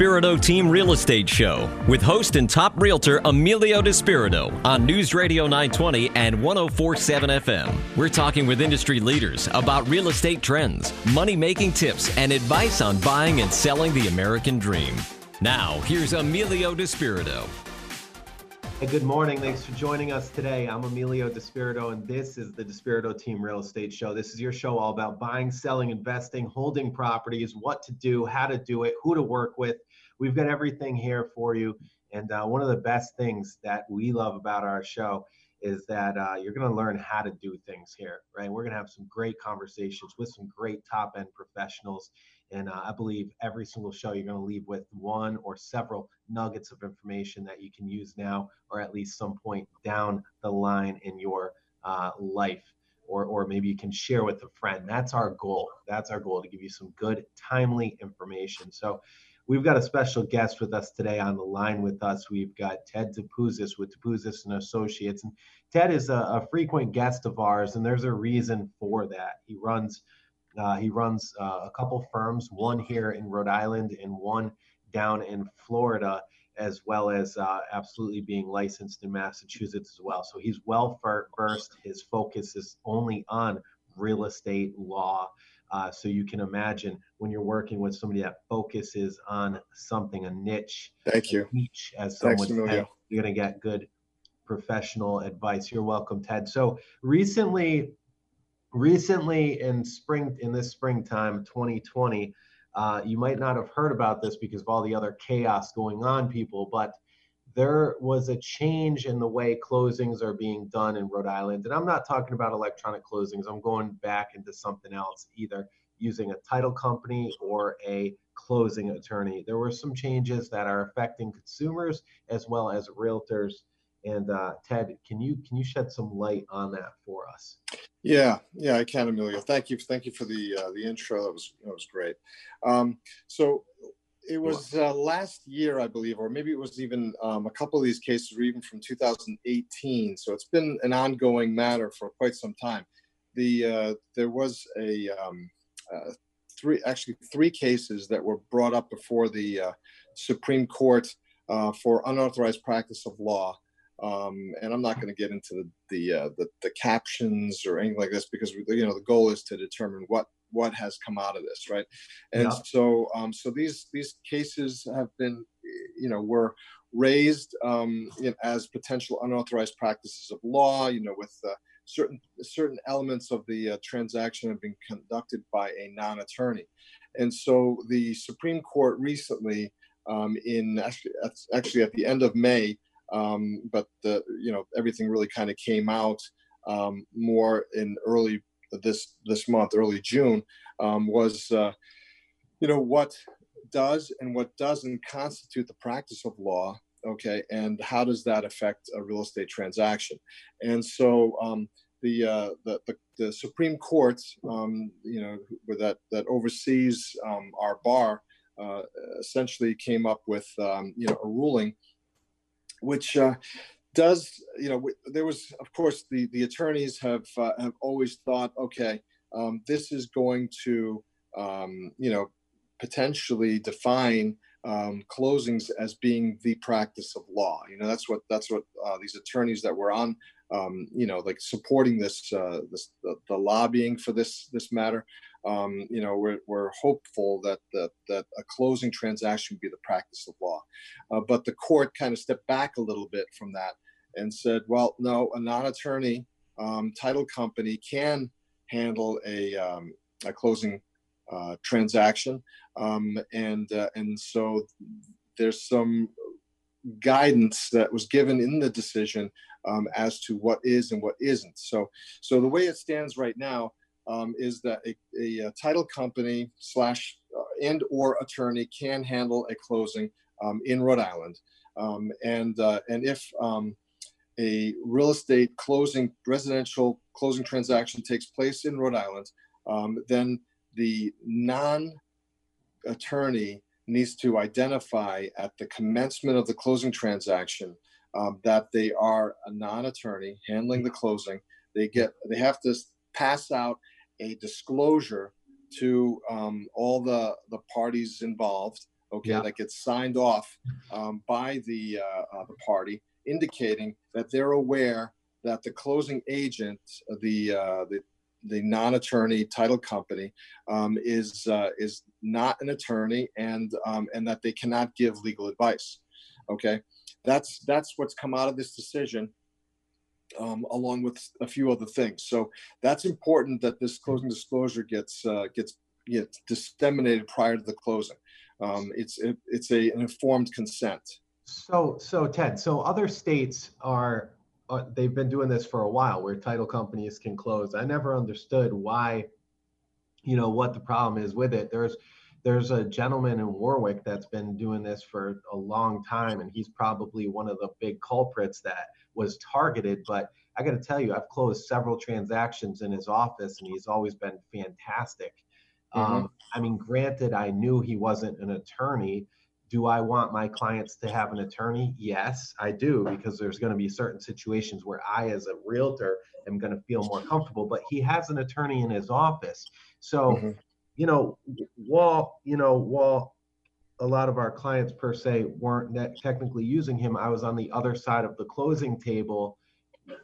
Despirito Team Real Estate Show with host and top realtor Emilio Despirito on News Radio 920 and 1047 FM. We're talking with industry leaders about real estate trends, money making tips, and advice on buying and selling the American dream. Now, here's Emilio Despirito. Hey, good morning. Thanks for joining us today. I'm Emilio Despirito, and this is the Despirito Team Real Estate Show. This is your show all about buying, selling, investing, holding properties, what to do, how to do it, who to work with. We've got everything here for you. And uh, one of the best things that we love about our show is that uh, you're going to learn how to do things here, right? We're going to have some great conversations with some great top end professionals and uh, I believe every single show you're going to leave with one or several nuggets of information that you can use now or at least some point down the line in your uh, life. Or, or maybe you can share with a friend. That's our goal. That's our goal to give you some good, timely information. So, we've got a special guest with us today on the line with us. We've got Ted Topouzis with Topouzis and Associates, and Ted is a, a frequent guest of ours, and there's a reason for that. He runs uh, he runs uh, a couple firms, one here in Rhode Island and one down in Florida, as well as uh, absolutely being licensed in Massachusetts as well. So he's well versed. His focus is only on real estate law. Uh, so you can imagine when you're working with somebody that focuses on something, a niche. Thank you. Niche, as someone said, you're going to get good professional advice. You're welcome, Ted. So recently, recently in spring in this springtime 2020 uh, you might not have heard about this because of all the other chaos going on people but there was a change in the way closings are being done in rhode island and i'm not talking about electronic closings i'm going back into something else either using a title company or a closing attorney there were some changes that are affecting consumers as well as realtors and uh, Ted, can you can you shed some light on that for us? Yeah, yeah, I can, Emilio. Thank you, thank you for the uh, the intro. That was that was great. Um, so it was uh, last year, I believe, or maybe it was even um, a couple of these cases were even from 2018. So it's been an ongoing matter for quite some time. The uh, there was a um, uh, three actually three cases that were brought up before the uh, Supreme Court uh, for unauthorized practice of law. Um, and I'm not going to get into the the, uh, the, the captions or anything like this because you know the goal is to determine what what has come out of this, right? And yeah. so um, so these these cases have been you know were raised um, in, as potential unauthorized practices of law, you know, with uh, certain certain elements of the uh, transaction have been conducted by a non-attorney, and so the Supreme Court recently, um, in actually, actually at the end of May, um, but the you know everything really kind of came out um, more in early this this month, early June, um, was uh, you know what does and what doesn't constitute the practice of law. Okay, and how does that affect a real estate transaction? And so um, the, uh, the, the, the Supreme Court, um, you know, that that oversees um, our bar, uh, essentially came up with um, you know a ruling which uh, does you know there was of course the the attorneys have uh, have always thought okay um, this is going to um, you know potentially define um, closings as being the practice of law. You know that's what that's what uh, these attorneys that were on um, you know like supporting this uh, this the, the lobbying for this this matter um, you know, we're, we're hopeful that, that, that a closing transaction would be the practice of law. Uh, but the court kind of stepped back a little bit from that and said, well, no, a non attorney um, title company can handle a, um, a closing uh, transaction. Um, and, uh, and so there's some guidance that was given in the decision um, as to what is and what isn't. So, so the way it stands right now, um, is that a, a, a, title company slash uh, and or attorney can handle a closing um, in Rhode Island, um, and uh, and if um, a real estate closing residential closing transaction takes place in Rhode Island, um, then the non attorney needs to identify at the commencement of the closing transaction um, that they are a non-attorney handling the closing. They get they have to pass out a disclosure to um, all the, the parties involved okay, yeah. that gets signed off um, by the uh, uh, the party, indicating that they're aware that the closing agent, the uh, the the non-attorney title company um, is uh, is not an attorney and um, and that they cannot give legal advice. Okay, that's that's what's come out of this decision, um, along with a few other things. So that's important that this closing disclosure gets uh, gets gets disseminated prior to the closing. Um, it's it, it's a an informed consent. So so Ted, so other states are uh, they've been doing this for a while where title companies can close. I never understood why, you know, what the problem is with it. There's there's a gentleman in Warwick that's been doing this for a long time, and he's probably one of the big culprits that was targeted. But I got to tell you, I've closed several transactions in his office, and he's always been fantastic. Mm-hmm. Um, I mean, granted, I knew he wasn't an attorney, do I want my clients to have an attorney? Yes, I do, because there's going to be certain situations where I, as a realtor, am going to feel more comfortable. But he has an attorney in his office. So, mm-hmm. you know, while, you know, while a lot of our clients per se weren't technically using him, I was on the other side of the closing table,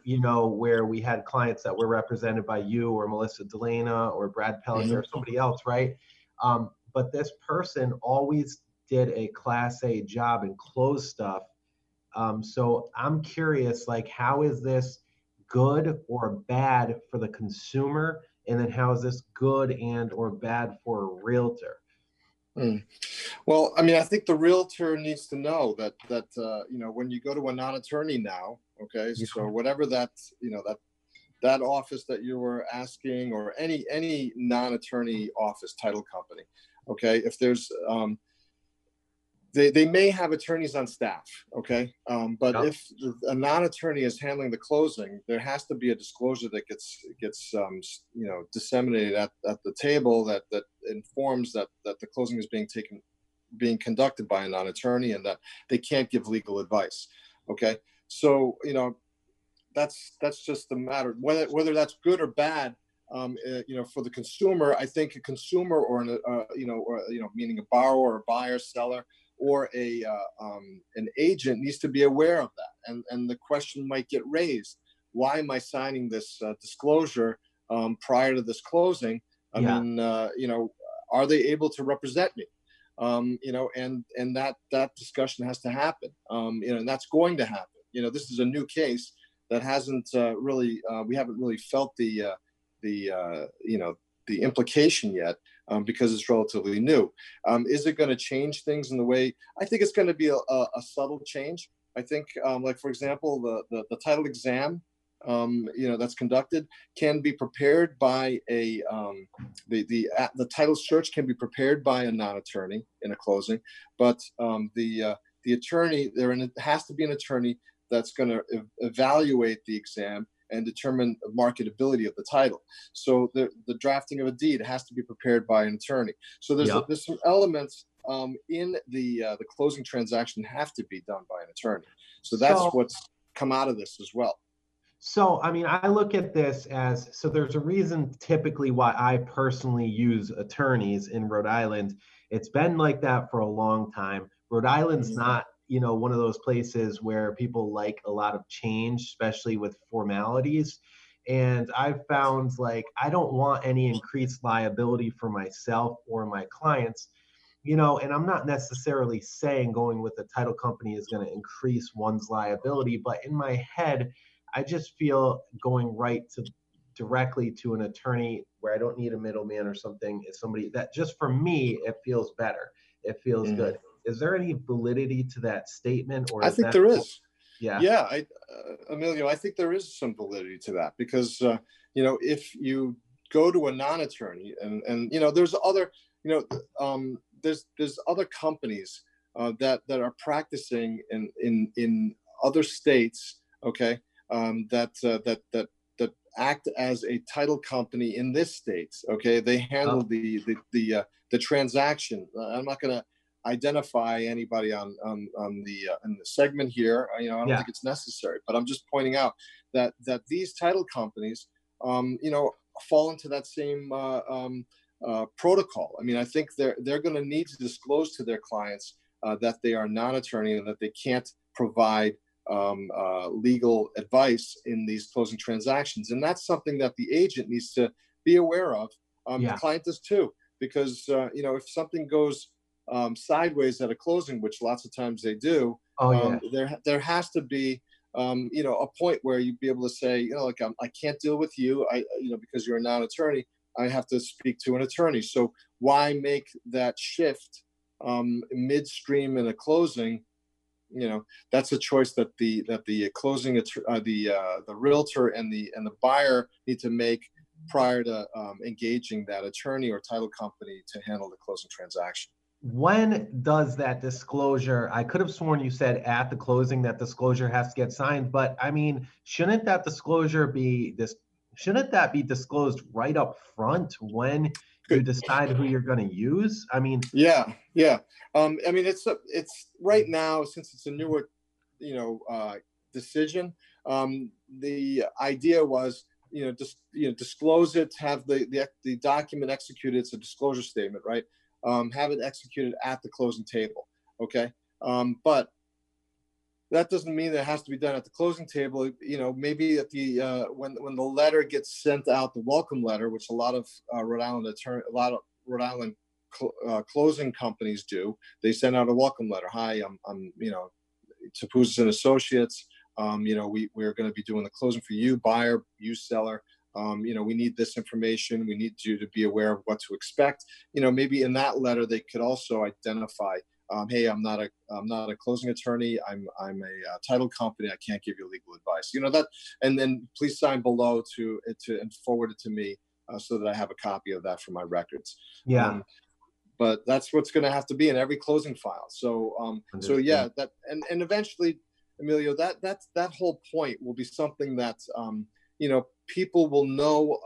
you know, where we had clients that were represented by you or Melissa Delana or Brad Pellinger mm-hmm. or somebody else, right? Um, but this person always did a class A job and closed stuff. Um, so I'm curious, like, how is this good or bad for the consumer? And then how is this good and or bad for a realtor? Mm. Well, I mean, I think the realtor needs to know that that uh, you know when you go to a non-attorney now, okay, so whatever that you know that that office that you were asking or any any non-attorney office title company, okay, if there's um, they, they may have attorneys on staff, okay? Um, but if a non-attorney is handling the closing, there has to be a disclosure that gets gets um, you know disseminated at, at the table that that informs that that the closing is being taken being conducted by a non-attorney and that they can't give legal advice. Okay, so you know that's that's just the matter whether whether that's good or bad. Um, uh, you know, for the consumer, I think a consumer or an, uh, you know, or you know, meaning a borrower or buyer, seller, or a uh, um, an agent needs to be aware of that. And and the question might get raised: Why am I signing this uh, disclosure um, prior to this closing? I yeah. mean, uh, you know, are they able to represent me? Um, you know, and and that that discussion has to happen. Um, you know, and that's going to happen. You know, this is a new case that hasn't uh, really uh, we haven't really felt the uh, the you know the implication yet um, because it's relatively new. Um, is it going to change things in the way? I think it's going to be a, a, a, subtle change. I think, um, like for example, the, the, the title exam, um, you know, that's conducted can be prepared by a um, the the the title search can be prepared by a non-attorney in a closing, but um, the uh, the attorney there has to be an attorney that's going to ev- evaluate the exam and determine the marketability of the title. So the, the drafting of a deed has to be prepared by an attorney. So there's, a, there's some elements um, in the uh, the closing transaction have to be done by an attorney. So that's so, what's come out of this as well. So I mean, I look at this as so. There's a reason typically why I personally use attorneys in Rhode Island. It's been like that for a long time. Rhode Island's mm-hmm. not you know one of those places where people like a lot of change especially with formalities. And i've found like i don't want any increased liability for myself or my clients you know and i'm not necessarily saying going with a title company is going to increase one's liability but in my head i just feel going right to directly to an attorney where i don't need a middleman or something is somebody that just for me it feels better. It feels mm. good is there any validity to that statement or i think there is. Yeah. Yeah I, uh, emilio i think there is some validity to that because uh, you know if you go to a non-attorney and and you know there's other you know um, there's there's other companies uh, that that are practicing in in in other states okay um, that uh, that that that act as a title company in this state okay? They handle oh. the the the, uh, the transaction. I'm not going to identify anybody on on, on the uh, the segment here. Uh, you know, I don't yeah. think it's necessary, but I'm just pointing out that that these title companies, um, you know, fall into that same uh, um, uh, protocol. I mean, I think they're they're going to need to disclose to their clients uh, that they are non-attorney and that they can't provide um, uh, legal advice in these closing transactions, and that's something that the agent needs to be aware of. Um, yeah. The client does too, because uh, you know if something goes um, sideways at a closing, which lots of times they do, oh, yeah. Um, there there has to be um, you know a point where you'd be able to say, you know, like I'm, I can not deal with you, I you know because you're a non-attorney, I have to speak to an attorney. So why make that shift um, midstream in a closing? You know, that's a choice that the that the closing uh, the uh, the realtor and the and the buyer need to make prior to um, engaging that attorney or title company to handle the closing transaction when does that disclosure i could have sworn you said at the closing that disclosure has to get signed but i mean shouldn't that disclosure be this shouldn't that be disclosed right up front when you decide who you're going to use? I mean yeah yeah. Um i mean it's a, it's right now since it's a newer you know uh decision um the idea was you know just you know disclose it have the the, the document executed it's a disclosure statement right um, have it executed at the closing table. Okay, um, but that doesn't mean that it has to be done at the closing table. You know, maybe at the uh, when when the letter gets sent out, the welcome letter, which a lot of uh, Rhode Island attorney, a lot of Rhode Island cl- uh, closing companies do. They send out a welcome letter. Hi, I'm I'm you know, Topouzis and Associates. Um, you know, we we're going to be doing the closing for you, buyer, you seller um, you know, we need this information. We need you to be aware of what to expect. You know, maybe in that letter they could also identify, um, hey, I'm not a I'm not a closing attorney. I'm I'm a uh, title company. I can't give you legal advice. You know that, and then please sign below to to and forward it to me uh, so that I have a copy of that for my records. Yeah. Um, but that's what's going to have to be in every closing file. So, um, so yeah, that and and eventually, Emilio, that that's that whole point will be something that um, you know people will know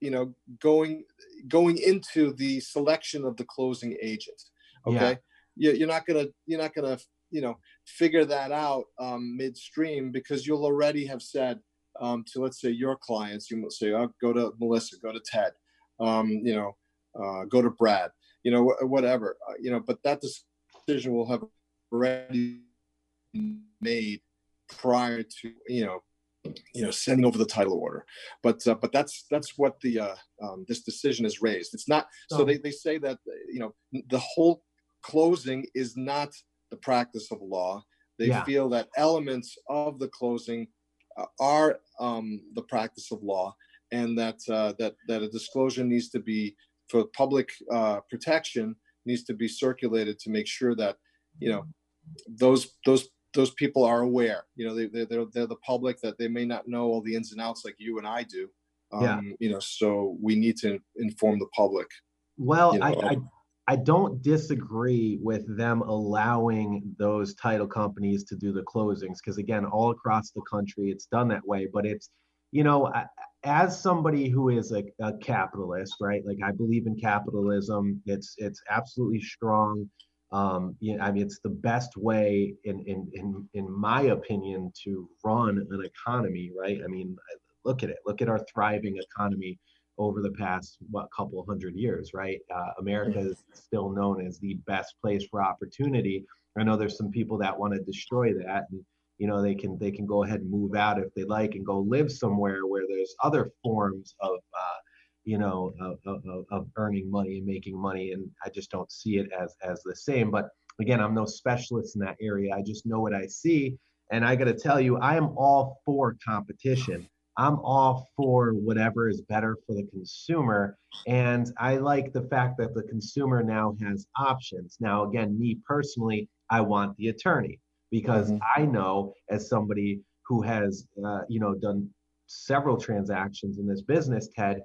you know going going into the selection of the closing agent okay yeah. you're not gonna you're not gonna you know figure that out um, midstream because you'll already have said um, to let's say your clients you might say oh, go to melissa go to ted um, you know uh, go to brad you know wh- whatever uh, you know but that decision will have already made prior to you know you know sending over the title order. But uh, but that's that's what the uh, um, this decision is raised. It's not so they, they say that you know the whole closing is not the practice of law. They yeah. feel that elements of the closing uh, are um, the practice of law and that uh, that that a disclosure needs to be for public uh, protection needs to be circulated to make sure that you know those those those people are aware. You know, they, they're, they're, they're the public that they may not know all the ins and outs like you and I do. Um, yeah. You know, so we need to inform the public. Well, you know, I, I, I don't disagree with them allowing those title companies to do the closings because again, all across the country, it's done that way. But it's, you know, as somebody who is a, a capitalist, right? Like I believe in capitalism. It's it's absolutely strong um, you know, I mean, it's the best way, in, in in in my opinion, to run an economy, right? I mean, look at it. Look at our thriving economy over the past what couple hundred years, right? Uh, America is still known as the best place for opportunity. I know there's some people that want to destroy that, and you know they can they can go ahead and move out if they like and go live somewhere where there's other forms of uh, you know, of, of, of, earning money and making money. And I just don't see it as as the same. But again, I'm no specialist in that area. I just know what I see. And I got to tell you, I am all for competition. I'm all for whatever is better for the consumer. And I like the fact that the consumer now has options. Now, again, me personally, I want the attorney because mm-hmm. I know as somebody who has, uh, you know, done several transactions in this business, Ted,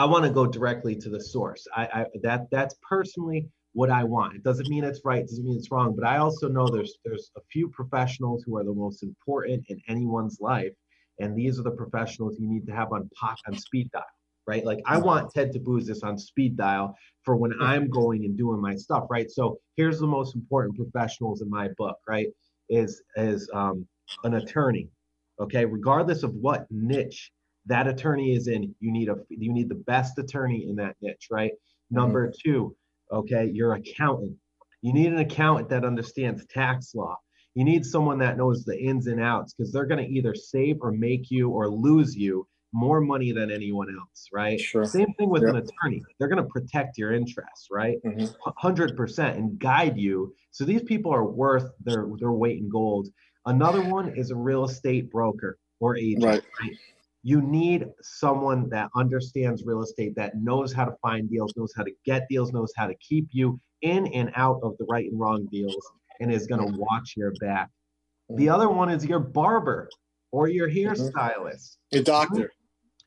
I want to go directly to the source. I, I that that's personally what I want. It doesn't mean it's right, it doesn't mean it's wrong, but I also know there's there's a few professionals who are the most important in anyone's life, and these are the professionals you need to have on pot on speed dial, right? Like I want Ted Topouzis on speed dial for when I'm going and doing my stuff, right? So here's the most important professionals in my book, right? Is is um, an attorney, okay, regardless of what niche that attorney is in. You need a you need the best attorney in that niche, right? Number mm-hmm. two, okay, your accountant. You need an accountant that understands tax law. You need someone that knows the ins and outs because they're going to either save or make you or lose you more money than anyone else, right? Sure. Same thing with yep. an attorney. They're going to protect your interests, right? Mm-hmm. 100% and guide you. So these people are worth their their weight in gold. Another one is a real estate broker or agent. Right. right? You need someone that understands real estate, that knows how to find deals, knows how to get deals, knows how to keep you in and out of the right and wrong deals, and is going to watch your back. The mm-hmm. other one is your barber or your mm-hmm. hairstylist. Your doctor.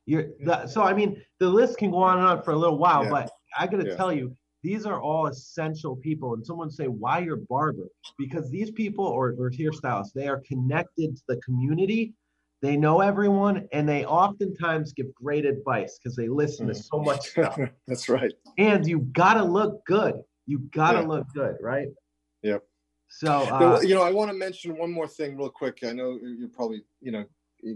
You're the, so I mean the list can go on and on for a little while, yeah. but I got to yeah. tell you, these are all essential people. And someone say, why your barber? Because these people or, or hairstylists, they are connected to the community. They know everyone, and they oftentimes give great advice because they listen mm. to so much stuff. That's right. And you gotta look good. You gotta yeah. look good, right? Yep. So uh, you know, I want to mention one more thing real quick. I know you're probably you know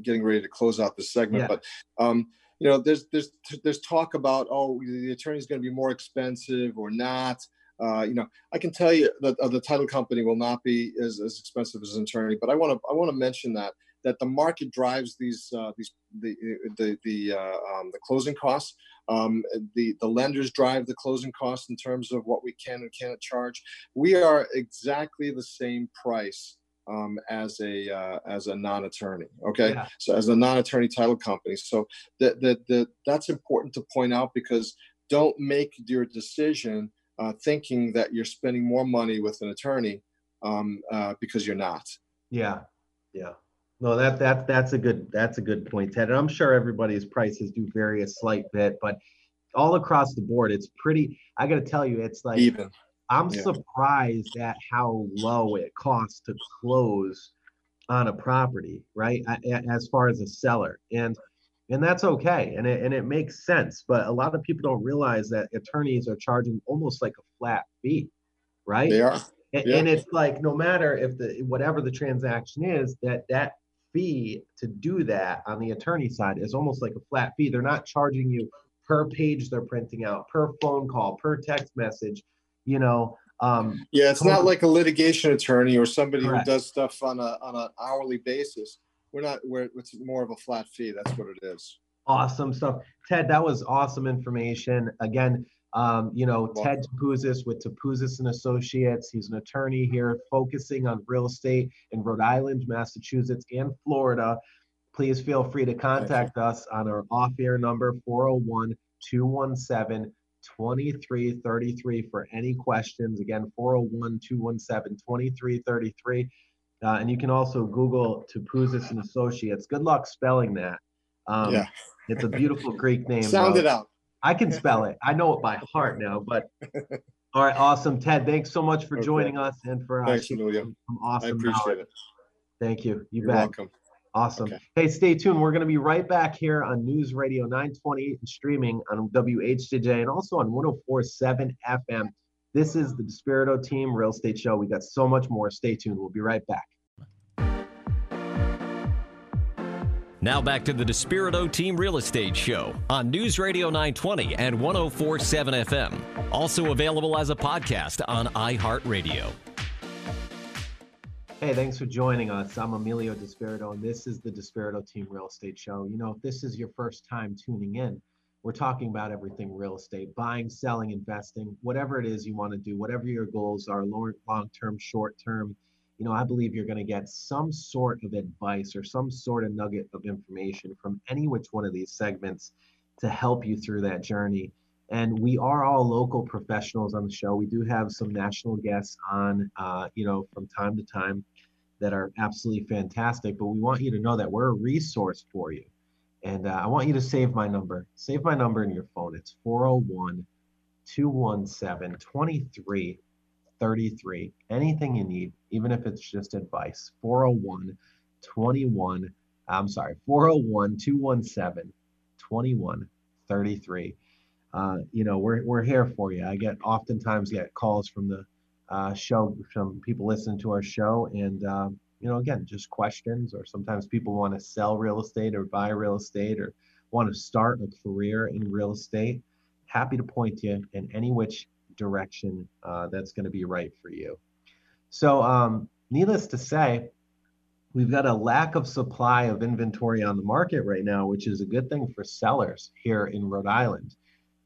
getting ready to close out the segment, yeah. but um, you know, there's there's there's talk about oh the attorney is going to be more expensive or not. Uh, you know, I can tell you that uh, the title company will not be as, as expensive as an attorney, but I want to I want to mention that that the market drives these uh, these the the the, uh, um, the closing costs. Um, the the lenders drive the closing costs in terms of what we can and cannot charge. We are exactly the same price um, as a uh, as a non-attorney. Okay, yeah. so as a non-attorney title company, so that that that that's important to point out because don't make your decision uh, thinking that you're spending more money with an attorney um, uh, because you're not. Yeah, yeah. No, that that that's a good that's a good point, Ted. And I'm sure everybody's prices do vary a slight bit, but all across the board, it's pretty. I got to tell you, it's like even I'm yeah. surprised at how low it costs to close on a property, right? As far as a seller, and and that's okay, and it and it makes sense. But a lot of people don't realize that attorneys are charging almost like a flat fee, right? They are. And, yeah. and it's like no matter if the whatever the transaction is, that that fee to do that on the attorney side is almost like a flat fee. They're not charging you per page they're printing out, per phone call, per text message you know um, yeah it's not like a litigation attorney or somebody correct. who does stuff on a on an hourly basis we're not we're it's more of a flat fee that's what it is awesome stuff ted that was awesome information again um, you know ted Topouzis with Topouzis and associates he's an attorney here focusing on real estate in rhode island massachusetts and florida please feel free to contact us on our off-air number 401 217 2333 for any questions. Again, 401 217 2333. Uh, and you can also Google Topouzis and Associates. Good luck spelling that. Um, yeah. it's a beautiful Greek name. Sound though. it out. I can spell it. I know it by heart now, but all right, awesome. Ted, thanks so much for okay. joining us and for uh, thanks, Some awesome I appreciate knowledge. it. Thank you. You You're bet. welcome. Awesome. Okay. Hey, stay tuned. We're going to be right back here on News Radio 920 and streaming on WHJJ and also on 1047 FM. This is the Despirito Team Real Estate Show. We got so much more. Stay tuned. We'll be right back. Now back to the Despirito Team Real Estate Show on News Radio 920 and 1047 FM. Also available as a podcast on iHeartRadio. Hey, thanks for joining us. I'm Emilio Despirito, and this is the Despirito Team Real Estate Show. You know, if this is your first time tuning in, we're talking about everything real estate buying, selling, investing, whatever it is you want to do, whatever your goals are long term, short term. You know, I believe you're going to get some sort of advice or some sort of nugget of information from any which one of these segments to help you through that journey. And we are all local professionals on the show. We do have some national guests on, uh, you know, from time to time that are absolutely fantastic. But we want you to know that we're a resource for you. And uh, I want you to save my number. Save my number in your phone. It's 401 217 2333. Anything you need, even if it's just advice. 401 21. I'm sorry, 401 217 2133 uh, you know, we're, we're here for you. I get oftentimes get calls from the uh, show from people listening to our show, and uh, you know, again, just questions, or sometimes people want to sell real estate or buy real estate or want to start a career in real estate, happy to point you in any which direction uh, that's going to be right for you. So, um, needless to say, we've got a lack of supply of inventory on the market right now, which is a good thing for sellers here in Rhode Island.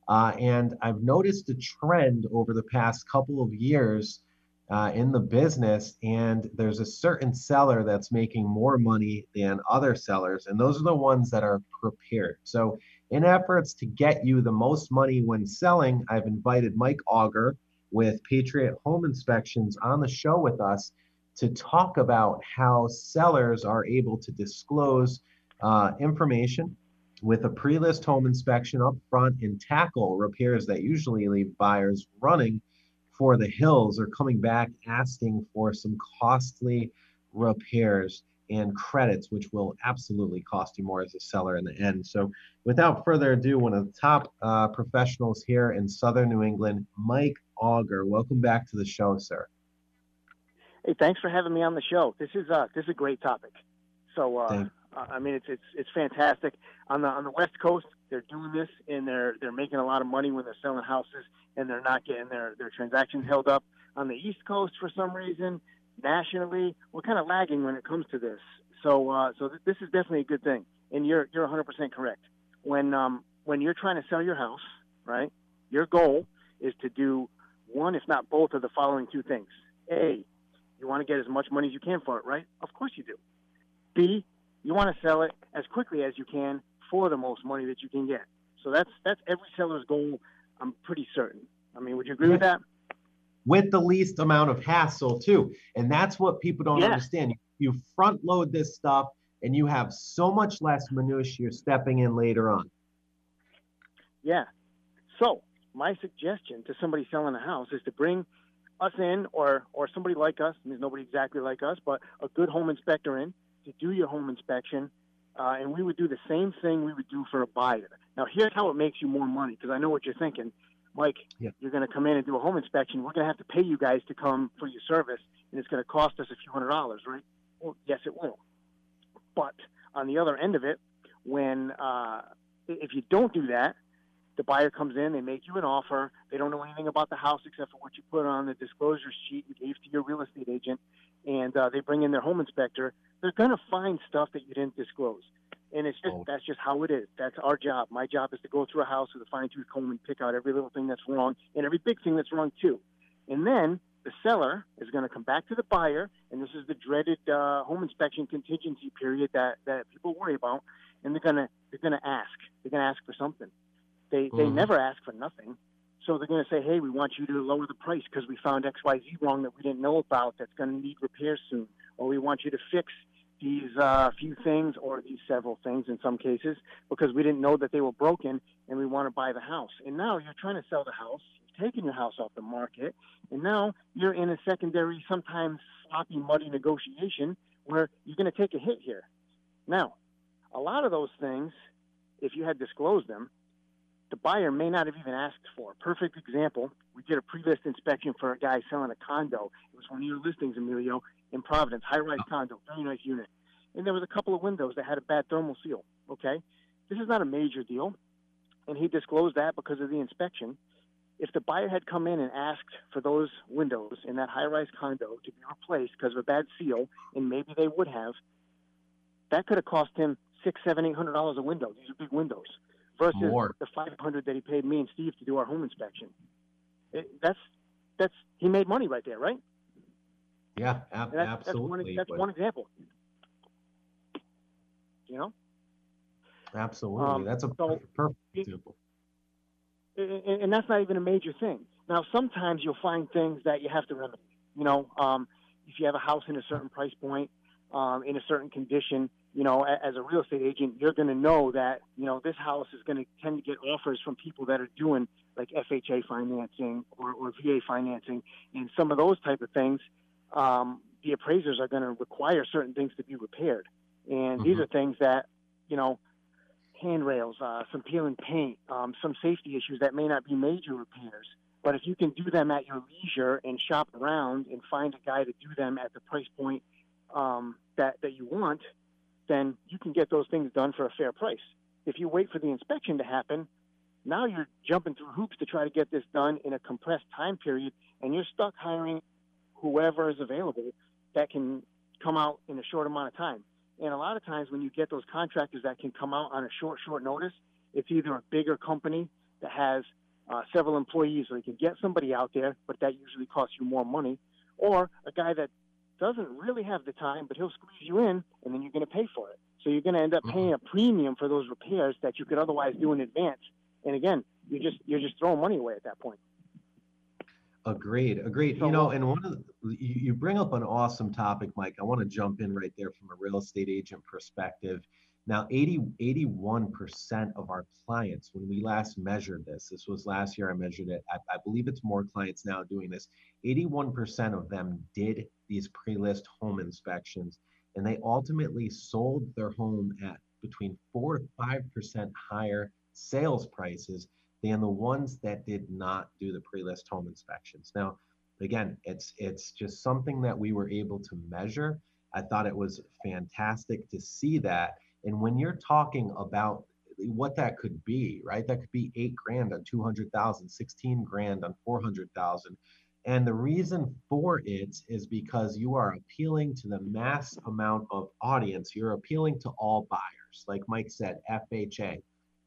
Uh, and I've noticed a trend over the past couple of years uh, in the business, and there's a certain seller that's making more money than other sellers, and those are the ones that are prepared. So, in efforts to get you the most money when selling, I've invited Mike Auger with Patriot Home Inspections on the show with us to talk about how sellers are able to disclose uh, information with a pre-list home inspection up front and tackle repairs that usually leave buyers running for the hills or coming back asking for some costly repairs and credits, which will absolutely cost you more as a seller in the end. So, without further ado, one of the top uh, professionals here in Southern New England, Mike Auger. Welcome back to the show, sir. Hey, thanks for having me on the show. This is uh, this is a great topic. So, uh, I mean, it's it's it's fantastic. On the on the West Coast, they're doing this and they're they're making a lot of money when they're selling houses and they're not getting their their transactions held up. On the East Coast, for some reason, nationally, we're kind of lagging when it comes to this. So, uh, so th- this is definitely a good thing. And you're you're 100% correct. When um, when you're trying to sell your house, right? Your goal is to do one, if not both, of the following two things. A, you want to get as much money as you can for it, right? Of course you do. B, you want to sell it as quickly as you can for the most money that you can get. So that's that's every seller's goal. I'm pretty certain. I mean, would you agree with that? With the least amount of hassle too. And that's what people don't Yeah. understand. You front load this stuff and you have so much less minutia you're stepping in later on. Yeah. So my suggestion to somebody selling a house is to bring us in, or or somebody like us. And there's nobody exactly like us, but a good home inspector in to do your home inspection, uh, and we would do the same thing we would do for a buyer. Now here's how it makes you more money, because I know what you're thinking. Mike, Yeah. you're going to come in and do a home inspection. We're going to have to pay you guys to come for your service, and it's going to cost us a few hundred dollars, right? Well, yes, it will. But on the other end of it, when uh, if you don't do that, the buyer comes in, they make you an offer. They don't know anything about the house except for what you put on the disclosure sheet you gave to your real estate agent, and uh, they bring in their home inspector. They're going to find stuff that you didn't disclose, and it's just Oh. that's just how it is. That's our job. My job is to go through a house with a fine tooth comb and pick out every little thing that's wrong and every big thing that's wrong too. And then the seller is going to come back to the buyer, and this is the dreaded uh, home inspection contingency period that, that people worry about. And they're going to they're going to ask. They're going to ask for something. They they Mhm. never ask for nothing. So they're going to say, hey, we want you to lower the price because we found X Y Z wrong that we didn't know about that's going to need repairs soon, or we want you to fix these uh, few things or these several things in some cases because we didn't know that they were broken and we want to buy the house. And now you're trying to sell the house, you've taken your house off the market, and now you're in a secondary, sometimes sloppy, muddy negotiation where you're going to take a hit here. Now, a lot of those things, if you had disclosed them, the buyer may not have even asked for. Perfect example, we did a pre-list inspection for a guy selling a condo. It was one of your listings, Emilio, in Providence, high-rise oh. condo, very nice unit. And there was a couple of windows that had a bad thermal seal, okay? This is not a major deal, and he disclosed that because of the inspection. If the buyer had come in and asked for those windows in that high-rise condo to be replaced because of a bad seal, and maybe they would have, that could have cost him six, seven, eight hundred dollars a window. These are big windows versus the five hundred that he paid me and Steve to do our home inspection. It, that's that's he made money right there, right? Yeah, ab- that's, that's one absolutely. that's one example. You know, Absolutely. um, That's a so- perfect, perfect example. and, and and that's not even a major thing. Now, sometimes you'll find things that you have to remedy. You know, um, if you have a house in a certain price point, um, in a certain condition, you know, as a real estate agent, you're going to know that you know this house is going to tend to get offers from people that are doing like FHA financing or, or VA financing, and some of those type of things. Um, the appraisers are going to require certain things to be repaired, and these Mhm. are things that you know handrails, uh, some peeling paint, um, some safety issues that may not be major repairs. But if you can do them at your leisure and shop around and find a guy to do them at the price point um, that that you want, then you can get those things done for a fair price. If you wait for the inspection to happen, now you're jumping through hoops to try to get this done in a compressed time period, and you're stuck hiring whoever is available that can come out in a short amount of time. And a lot of times when you get those contractors that can come out on a short, short notice, it's either a bigger company that has uh, several employees, so they can get somebody out there, but that usually costs you more money, or a guy that doesn't really have the time, but he'll squeeze you in, and then you're going to pay for it. So you're going to end up mm-hmm. paying a premium for those repairs that you could otherwise do in advance. And again, you're just you're just throwing money away at that point. Agreed. Agreed. So, you know, and one of the, you bring up an awesome topic, Mike. I want to jump in right there from a real estate agent perspective. Now, 80, 81% of our clients, when we last measured this, this was last year I measured it, I, I believe it's more clients now doing this. 81% of them did these pre list home inspections, and they ultimately sold their home at between 4 to 5% higher sales prices than the ones that did not do the pre list home inspections. Now, again, it's it's just something that we were able to measure. I thought it was fantastic to see that and when you're talking about what that could be, right? That could be eight grand on 200,000, 16 grand on 400,000. And the reason for it is because you are appealing to the mass amount of audience. You're appealing to all buyers. Like Mike said, FHA,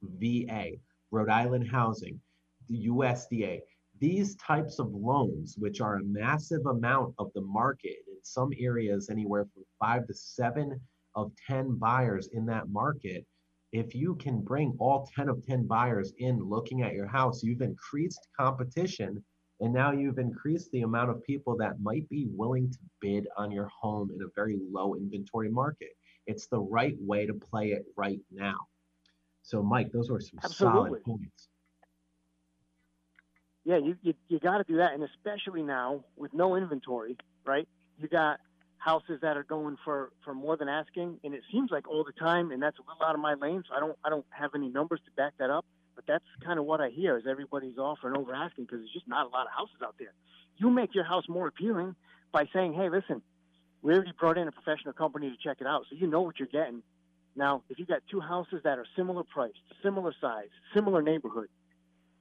VA, Rhode Island Housing, the USDA. These types of loans, which are a massive amount of the market in some areas, anywhere from five to seven of 10 buyers in that market, if you can bring all 10 of 10 buyers in looking at your house, you've increased competition and now you've increased the amount of people that might be willing to bid on your home in a very low inventory market. It's the right way to play it right now. So, Mike, those were some Absolutely. solid points. Yeah, you, you, you got to do that. And especially now with no inventory, right? You got houses that are going for for more than asking, and it seems like all the time, and that's a little out of my lane. So I don't I don't have any numbers to back that up, but that's kind of what I hear is everybody's offering over asking because there's just not a lot of houses out there. You make your house more appealing by saying, hey, listen, we already brought in a professional company to check it out, so you know what you're getting. Now, if you got two houses that are similar priced, similar size, similar neighborhood,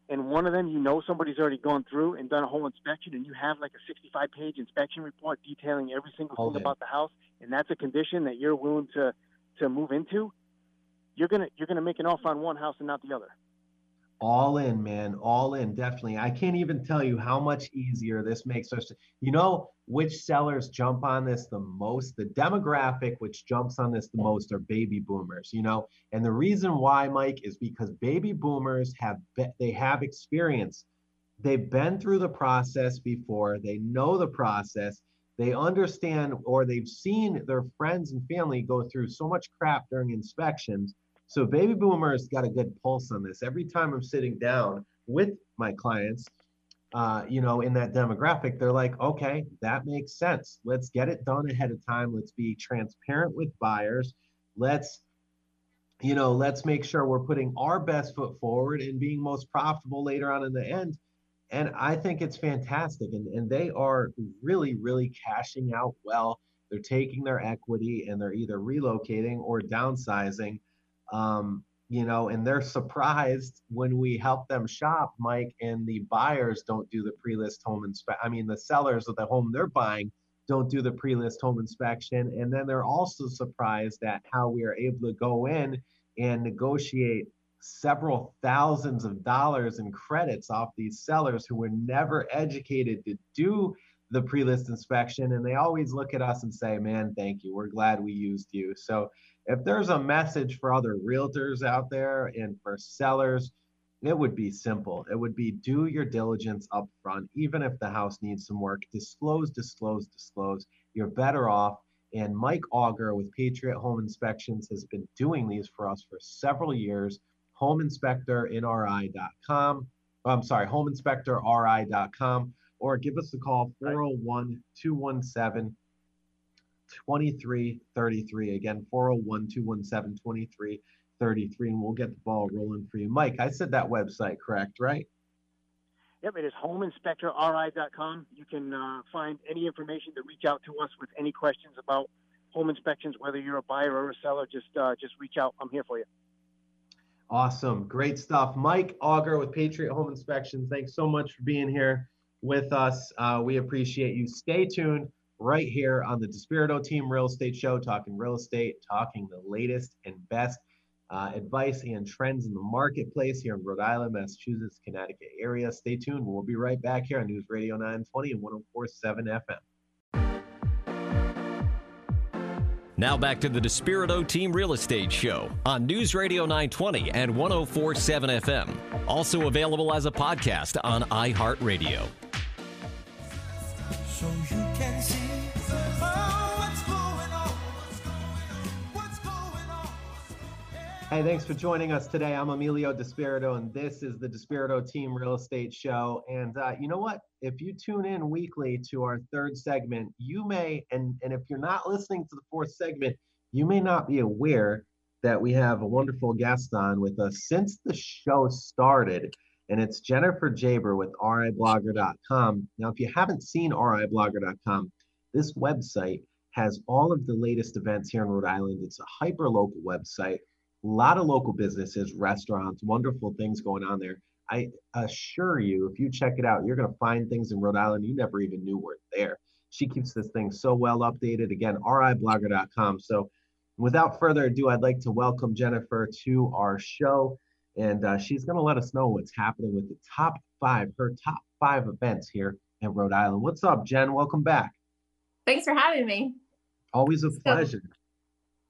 and one of them you know somebody's already gone through and done a whole inspection and you have like a 65 page inspection report detailing every single thing about the house and that's a condition that you're willing to to move into you're gonna you're gonna make an offer on one house and not the other all in man all in definitely. I can't even tell you how much easier this makes us you know which sellers jump on this the most? The demographic which jumps on this the most are baby boomers you know? And the reason why mike is because baby boomers have be- they have experience. They've been through the process before. They know the process. They understand or they've seen their friends and family go through so much crap during inspections so baby boomers got a good pulse on this. Every time I'm sitting down with my clients, uh, you know, in that demographic, they're like, okay, that makes sense. Let's get it done ahead of time. Let's be transparent with buyers. Let's, you know, let's make sure we're putting our best foot forward and being most profitable later on in the end. And I think it's fantastic. And, and they are really, really cashing out well. They're taking their equity and they're either relocating or downsizing um, you know, and they're surprised when we help them shop, Mike, and the buyers don't do the pre-list home inspection. I mean, the sellers of the home they're buying don't do the pre-list home inspection, and then they're also surprised at how we are able to go in and negotiate several thousands of dollars in credits off these sellers who were never educated to do the pre-list inspection. And they always look at us and say man thank you. We're glad we used you. So if there's a message for other realtors out there and for sellers, it would be simple. It would be do your diligence up front, even if the house needs some work. Disclose, disclose, disclose. You're better off. And Mike Auger with Patriot Home Inspections has been doing these for us for several years. HomeInspectorNRI.com. I'm sorry, HomeInspectorRI.com. Or give us a call 401 217 2333. Again, 401 217 2333, and we'll get the ball rolling for you. Mike, I said that website correct, right? Yep, it is homeinspectorri.com. You can uh, find any information to reach out to us with any questions about home inspections, whether you're a buyer or a seller. Just uh, just reach out. I'm here for you. Awesome. Great stuff. Mike Auger with Patriot Home Inspections. Thanks so much for being here with us. Uh, we appreciate you. Stay tuned right here on the Despirito Team Real Estate Show, talking real estate, talking the latest and best uh, advice and trends in the marketplace here in Rhode Island, Massachusetts, Connecticut area. Stay tuned. We'll be right back here on News Radio 920 and 1047 FM. Now back to the Despirito Team Real Estate Show on News Radio 920 and 1047 FM. Also available as a podcast on iHeartRadio. So Hey, thanks for joining us today. I'm Emilio Despirito, and this is the Despirito Team Real Estate Show. And uh, you know what? If you tune in weekly to our third segment, you may, and, and if you're not listening to the fourth segment, you may not be aware that we have a wonderful guest on with us since the show started. And it's Jennifer Geaber with RIblogger.com. Now, if you haven't seen RIblogger.com, this website has all of the latest events here in Rhode Island. It's a hyper local website a lot of local businesses, restaurants, wonderful things going on there. I assure you, if you check it out, you're going to find things in Rhode Island you never even knew were there. She keeps this thing so well updated. Again, riblogger.com. So, without further ado, I'd like to welcome Jennifer to our show. And uh, she's going to let us know what's happening with the top five, her top five events here in Rhode Island. What's up, Jen? Welcome back. Thanks for having me. Always a pleasure.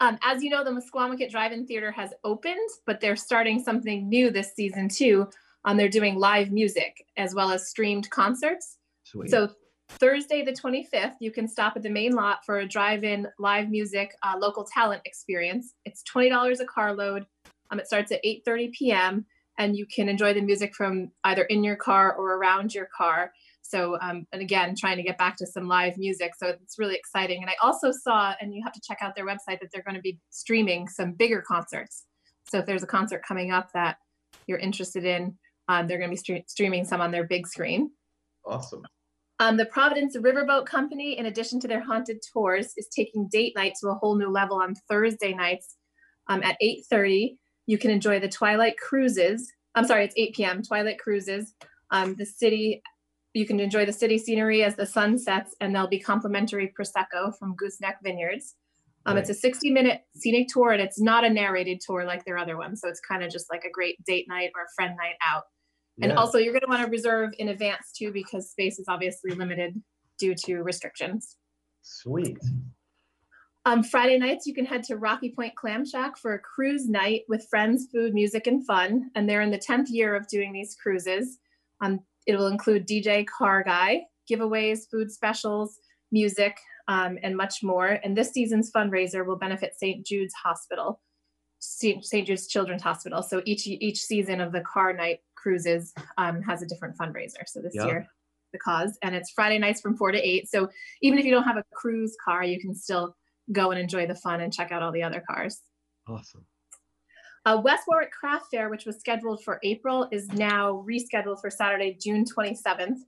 Um, as you know, the Misquamicut Drive-In Theater has opened, but they're starting something new this season too. Um, they're doing live music as well as streamed concerts. Sweet. So Thursday, the 25th, you can stop at the main lot for a drive-in live music uh, local talent experience. It's $20 a carload. Um, it starts at 8:30 p.m. and you can enjoy the music from either in your car or around your car. So, um, and again, trying to get back to some live music. So it's really exciting. And I also saw, and you have to check out their website, that they're going to be streaming some bigger concerts. So if there's a concert coming up that you're interested in, um, they're going to be streaming some on their big screen. Awesome. Um, the Providence Riverboat Company, in addition to their haunted tours, is taking date night to a whole new level on Thursday nights um, at 8:30. You can enjoy the Twilight Cruises. I'm sorry, it's 8 p.m. Twilight Cruises. Um, the city you can enjoy the city scenery as the sun sets, and there'll be complimentary prosecco from Gooseneck Vineyards. Um, right. It's a 60 minute scenic tour, and it's not a narrated tour like their other ones. So it's kind of just like a great date night or a friend night out. And yeah. also, you're going to want to reserve in advance too, because space is obviously limited due to restrictions. Sweet. Um, Friday nights, you can head to Rocky Point Clam Shack for a cruise night with friends, food, music, and fun. And they're in the 10th year of doing these cruises. Um, it will include DJ Car Guy, giveaways, food specials, music, um, and much more. And this season's fundraiser will benefit St. Jude's Hospital, St. Jude's Children's Hospital. So each each season of the car night cruises um, has a different fundraiser. So this yep. year, the cause, and it's Friday nights from four to eight. So even if you don't have a cruise car, you can still go and enjoy the fun and check out all the other cars. Awesome. Uh, West Warwick Craft Fair, which was scheduled for April, is now rescheduled for Saturday, June 27th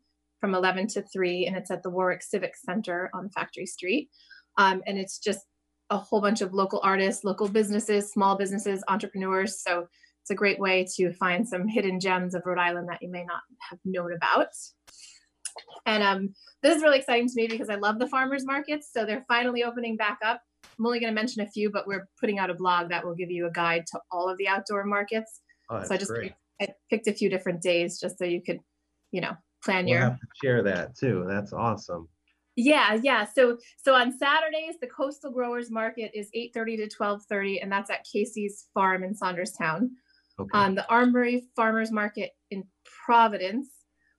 from 11 to 3, and it's at the Warwick Civic Center on Factory Street. Um, and it's just a whole bunch of local artists, local businesses, small businesses, entrepreneurs. So it's a great way to find some hidden gems of Rhode Island that you may not have known about. And um, this is really exciting to me because I love the farmers markets. So they're finally opening back up. I'm only going to mention a few, but we're putting out a blog that will give you a guide to all of the outdoor markets. Oh, so I just picked, I picked a few different days just so you could, you know, plan we'll your share that too. That's awesome. Yeah, yeah. So so on Saturdays, the Coastal Growers Market is 8:30 to 12:30, and that's at Casey's Farm in Saunderstown. Okay. Um, the Armory Farmers Market in Providence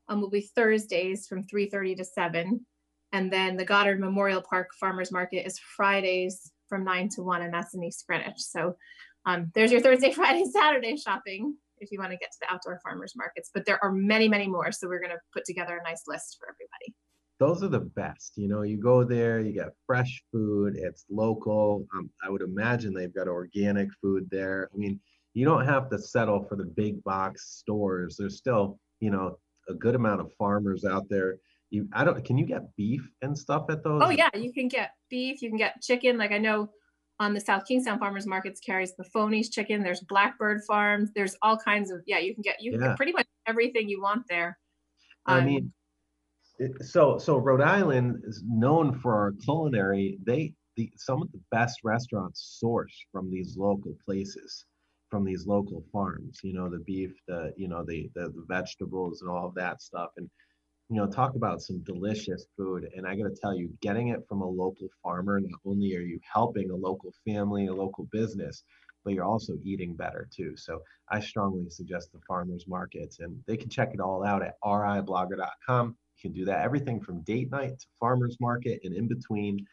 um, will be Thursdays from 3:30 to 7. And then the Goddard Memorial Park Farmers Market is Fridays from 9 to 1, and that's in East Greenwich. So um, there's your Thursday, Friday, Saturday shopping if you want to get to the outdoor farmers markets. But there are many, many more. So we're going to put together a nice list for everybody. Those are the best. You know, you go there, you get fresh food, it's local. Um, I would imagine they've got organic food there. I mean, you don't have to settle for the big box stores. There's still, you know, a good amount of farmers out there you I don't can you get beef and stuff at those? Oh yeah, you can get beef, you can get chicken. Like I know on the South Kingstown Farmers Markets carries the Phonies chicken. There's Blackbird Farms. There's all kinds of yeah. You can get you can yeah. get pretty much everything you want there. Um, I mean, so so Rhode Island is known for our culinary. They the some of the best restaurants source from these local places, from these local farms. You know the beef, the you know the the, the vegetables and all of that stuff and you know, talk about some delicious food. And I got to tell you, getting it from a local farmer, not only are you helping a local family, a local business, but you're also eating better too. So I strongly suggest the farmers markets, and they can check it all out at riblogger.com. You can do that everything from date night to farmers market and in between.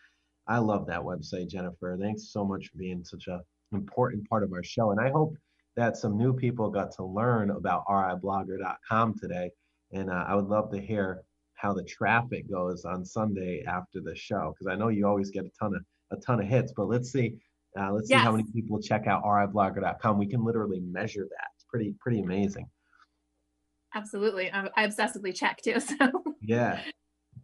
I love that website, Jennifer. Thanks so much for being such an important part of our show. And I hope that some new people got to learn about riblogger.com today and uh, I would love to hear how the traffic goes on Sunday after the show because I know you always get a ton of a ton of hits. But let's see, uh, let's yes. see how many people check out riblogger.com. We can literally measure that. It's pretty pretty amazing. Absolutely, I, I obsessively check too. So yeah,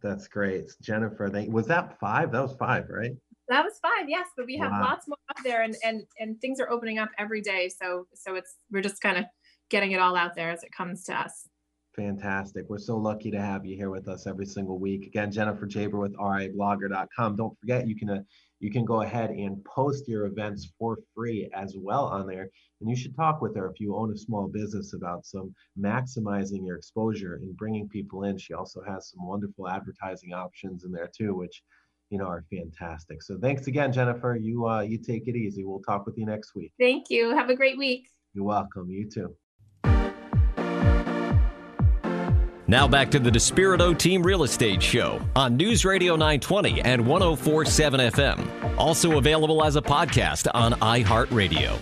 that's great, Jennifer. Thank, was that five? That was five, right? That was five, yes. But we have wow. lots more up there, and and and things are opening up every day. So so it's we're just kind of getting it all out there as it comes to us. Fantastic. We're so lucky to have you here with us every single week. Again, Jennifer Geaber with riblogger.com. Don't forget, you can uh, you can go ahead and post your events for free as well on there. And you should talk with her if you own a small business about some maximizing your exposure and bringing people in. She also has some wonderful advertising options in there too, which you know are fantastic. So thanks again, Jennifer. You uh, you take it easy. We'll talk with you next week. Thank you. Have a great week. You're welcome. You too. Now back to the Despirito Team Real Estate Show on News Radio 920 and 1047 FM. Also available as a podcast on iHeartRadio.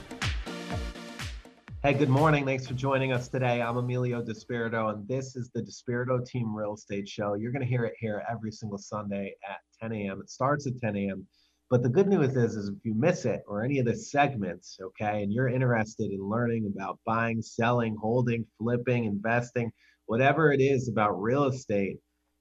Hey, good morning. Thanks for joining us today. I'm Emilio Despirito, and this is the Despirito Team Real Estate Show. You're going to hear it here every single Sunday at 10 a.m. It starts at 10 a.m. But the good news is, is if you miss it or any of the segments, okay, and you're interested in learning about buying, selling, holding, flipping, investing, whatever it is about real estate,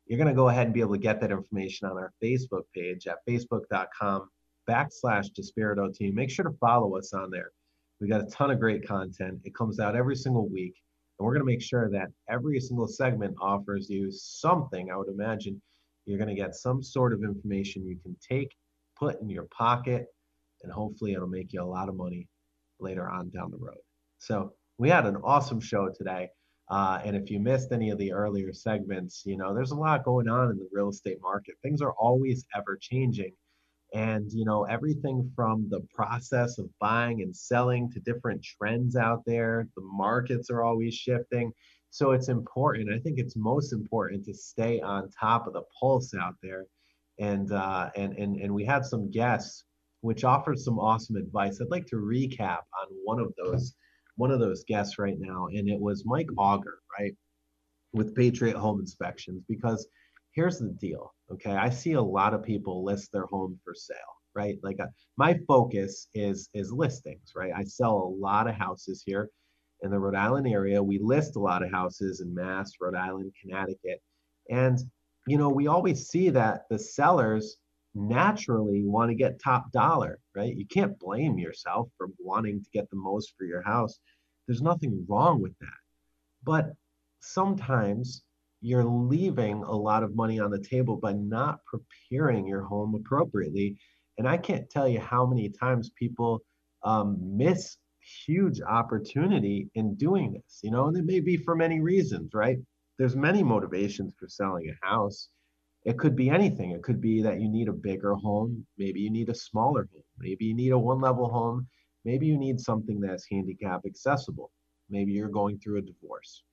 you're going to go ahead and be able to get that information on our Facebook page at facebook.com backslash Despirito team. Make sure to follow us on there. We got a ton of great content. It comes out every single week. And we're going to make sure that every single segment offers you something. I would imagine you're going to get some sort of information you can take, put in your pocket, and hopefully it'll make you a lot of money later on down the road. So we had an awesome show today. Uh, and if you missed any of the earlier segments, you know, there's a lot going on in the real estate market. Things are always ever changing. And, you know, everything from the process of buying and selling to different trends out there, the markets are always shifting. So it's important. I think it's most important to stay on top of the pulse out there. And, uh, and, and, and we have some guests which offer some awesome advice. I'd like to recap on one of those one of those guests right now, and it was Mike Auger, right, with Patriot Home Inspections. Because here's the deal, okay? I see a lot of people list their home for sale, right? Like uh, my focus is is listings, right? I sell a lot of houses here in the Rhode Island area. We list a lot of houses in Mass, Rhode Island, Connecticut, and you know we always see that the sellers naturally want to get top dollar, right? You can't blame yourself for wanting to get the most for your house. There's nothing wrong with that. But sometimes you're leaving a lot of money on the table by not preparing your home appropriately. And I can't tell you how many times people um, miss huge opportunity in doing this, you know, and it may be for many reasons, right? There's many motivations for selling a house it could be anything. It could be that you need a bigger home. Maybe you need a smaller home. Maybe you need a one level home. Maybe you need something that's handicap accessible. Maybe you're going through a divorce.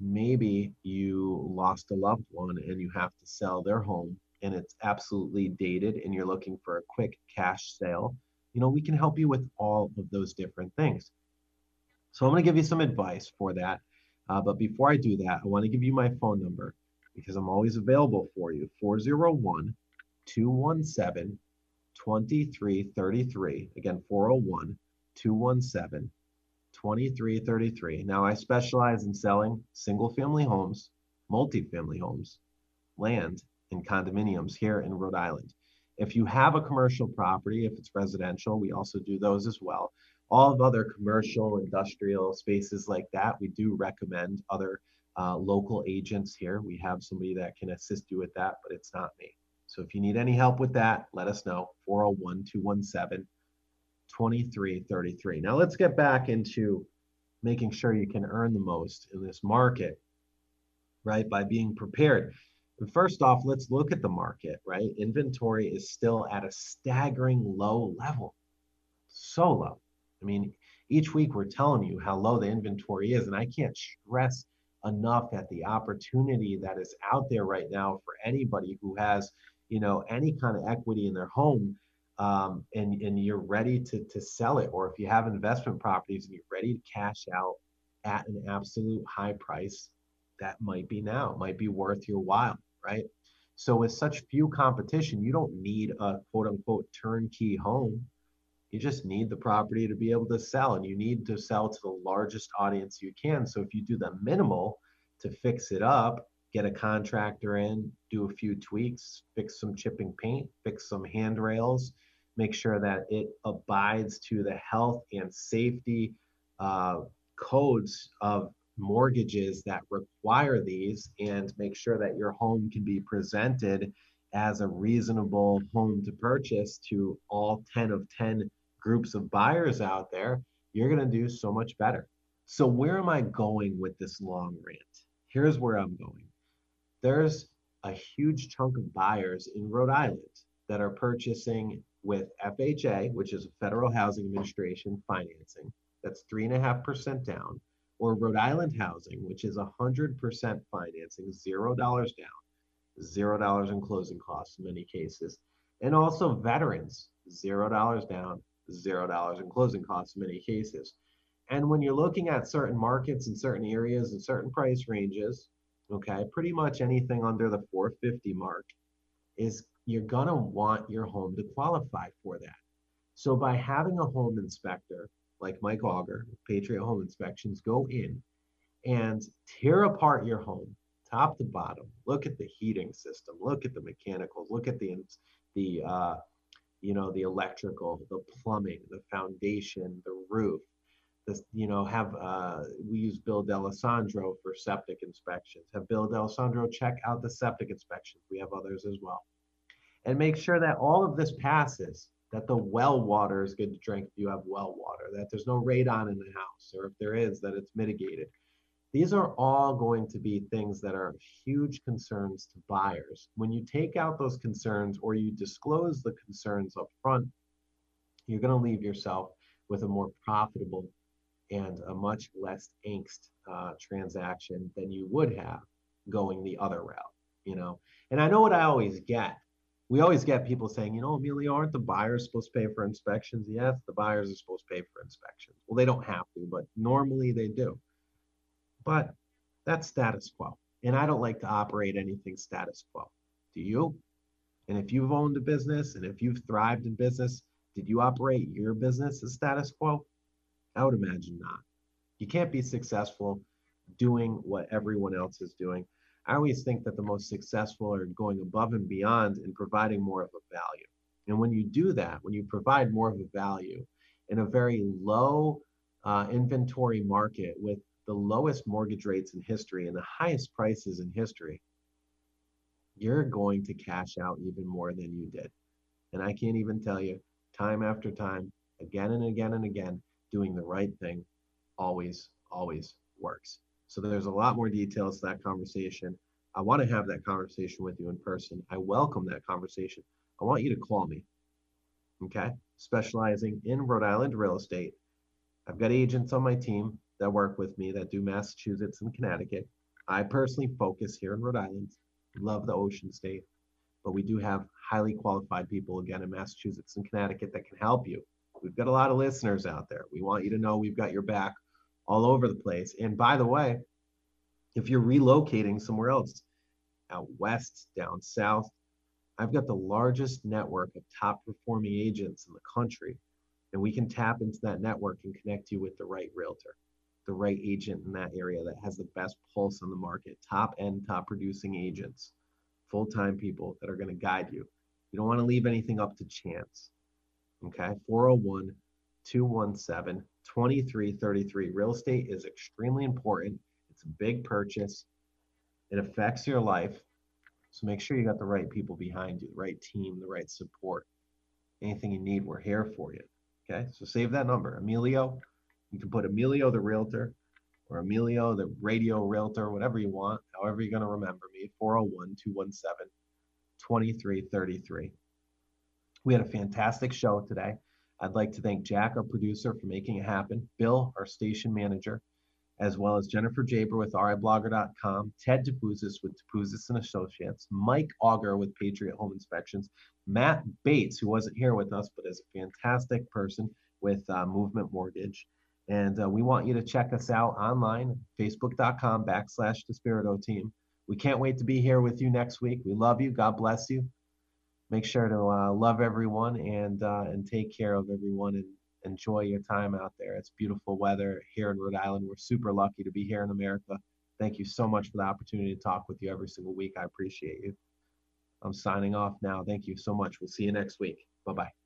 Maybe you lost a loved one and you have to sell their home and it's absolutely dated and you're looking for a quick cash sale. You know, we can help you with all of those different things. So I'm going to give you some advice for that. Uh, but before I do that, I want to give you my phone number because I'm always available for you. 401 217 2333. Again, 401 217 2333. Now, I specialize in selling single family homes, multifamily homes, land and condominiums here in Rhode Island. If you have a commercial property, if it's residential, we also do those as well. All of other commercial, industrial spaces like that, we do recommend other uh, local agents here. We have somebody that can assist you with that, but it's not me. So if you need any help with that, let us know 401 217 2333. Now let's get back into making sure you can earn the most in this market, right? By being prepared. First off, let's look at the market, right? Inventory is still at a staggering low level. So low. I mean, each week we're telling you how low the inventory is, and I can't stress enough at the opportunity that is out there right now for anybody who has, you know, any kind of equity in their home. Um, and, and you're ready to, to sell it, or if you have investment properties and you're ready to cash out at an absolute high price, that might be now, might be worth your while right? So with such few competition, you don't need a quote unquote turnkey home. You just need the property to be able to sell and you need to sell to the largest audience you can. So if you do the minimal to fix it up, get a contractor in, do a few tweaks, fix some chipping paint, fix some handrails, make sure that it abides to the health and safety uh, codes of mortgages that require these and make sure that your home can be presented as a reasonable home to purchase to all 10 of 10 groups of buyers out there, you're going to do so much better. So, where am I going with this long rant? Here's where I'm going. There's a huge chunk of buyers in Rhode Island that are purchasing with FHA, which is Federal Housing Administration financing. That's 3.5% down or Rhode Island Housing, which is 100% financing, $0 down, $0 in closing costs in many cases, and also veterans, $0 down, $0 in closing costs in many cases. And when you're looking at certain markets in certain areas and certain price ranges, okay, pretty much anything under the 450 mark is you're gonna want your home to qualify for that. So by having a home inspector like Mike Auger, Patriot Home Inspections, go in and tear apart your home, top to bottom. Look at the heating system. Look at the mechanicals. Look at the the uh, you know the electrical, the plumbing, the foundation, the roof. This, you know, have uh, we use Bill D'Alessandro for septic inspections. Have Bill D'Alessandro check out the septic inspections. We have others as well, and make sure that all of this passes that the well water is good to drink if you have well water, that there's no radon in the house, or if there is, that it's mitigated. These are all going to be things that are huge concerns to buyers. When you take out those concerns or you disclose the concerns up front, you're going to leave yourself with a more profitable and a much less angst uh, transaction than you would have going the other route. You know, and I know what I always get we always get people saying, you know, Emilio, aren't the buyers supposed to pay for inspections? Yes, the buyers are supposed to pay for inspections. Well, they don't have to, but normally they do. But that's status quo. And I don't like to operate anything status quo. Do you? And if you've owned a business and if you've thrived in business, did you operate your business as status quo? I would imagine not. You can't be successful doing what everyone else is doing. I always think that the most successful are going above and beyond and providing more of a value. And when you do that, when you provide more of a value in a very low uh, inventory market with the lowest mortgage rates in history and the highest prices in history, you're going to cash out even more than you did. And I can't even tell you time after time, again and again and again, doing the right thing always, always works. So there's a lot more details to that conversation. I want to have that conversation with you in person. I welcome that conversation. I want you to call me. Okay. Specializing in Rhode Island real estate. I've got agents on my team that work with me that do Massachusetts and Connecticut. I personally focus here in Rhode Island. Love the ocean state. But we do have highly qualified people again in Massachusetts and Connecticut that can help you. We've got a lot of listeners out there. We want you to know we've got your back all over the place. And by the way, if you're relocating somewhere else, out west, down south, I've got the largest network of top performing agents in the country. And we can tap into that network and connect you with the right realtor, the right agent in that area that has the best pulse on the market, top end, top producing agents full-time people that are going to guide you. You don't want to leave anything up to chance. Okay, 401 217 2333. Real estate is extremely important. It's a big purchase. It affects your life. So make sure you got the right people behind you, the right team, the right support. Anything you need, we're here for you. Okay, so save that number, Emilio. You can put Emilio the realtor or Emilio the radio realtor, whatever you want, however you're going to remember me, 401 217 2333. We had a fantastic show today. I'd like to thank Jack, our producer, for making it happen, Bill, our station manager, as well as Jennifer Geaber with riblogger.com, Ted Topouzis with Topouzis and Associates, Mike Auger with Patriot Home Inspections, Matt Bates, who wasn't here with us, but is a fantastic person with uh, Movement Mortgage. And uh, we want you to check us out online, facebook.com backslash Despirito team. We can't wait to be here with you next week. We love you. God bless you. Make sure to uh, love everyone and uh, and take care of everyone and enjoy your time out there. It's beautiful weather here in Rhode Island. We're super lucky to be here in America. Thank you so much for the opportunity to talk with you every single week. I appreciate you. I'm signing off now. Thank you so much. We'll see you next week. Bye bye.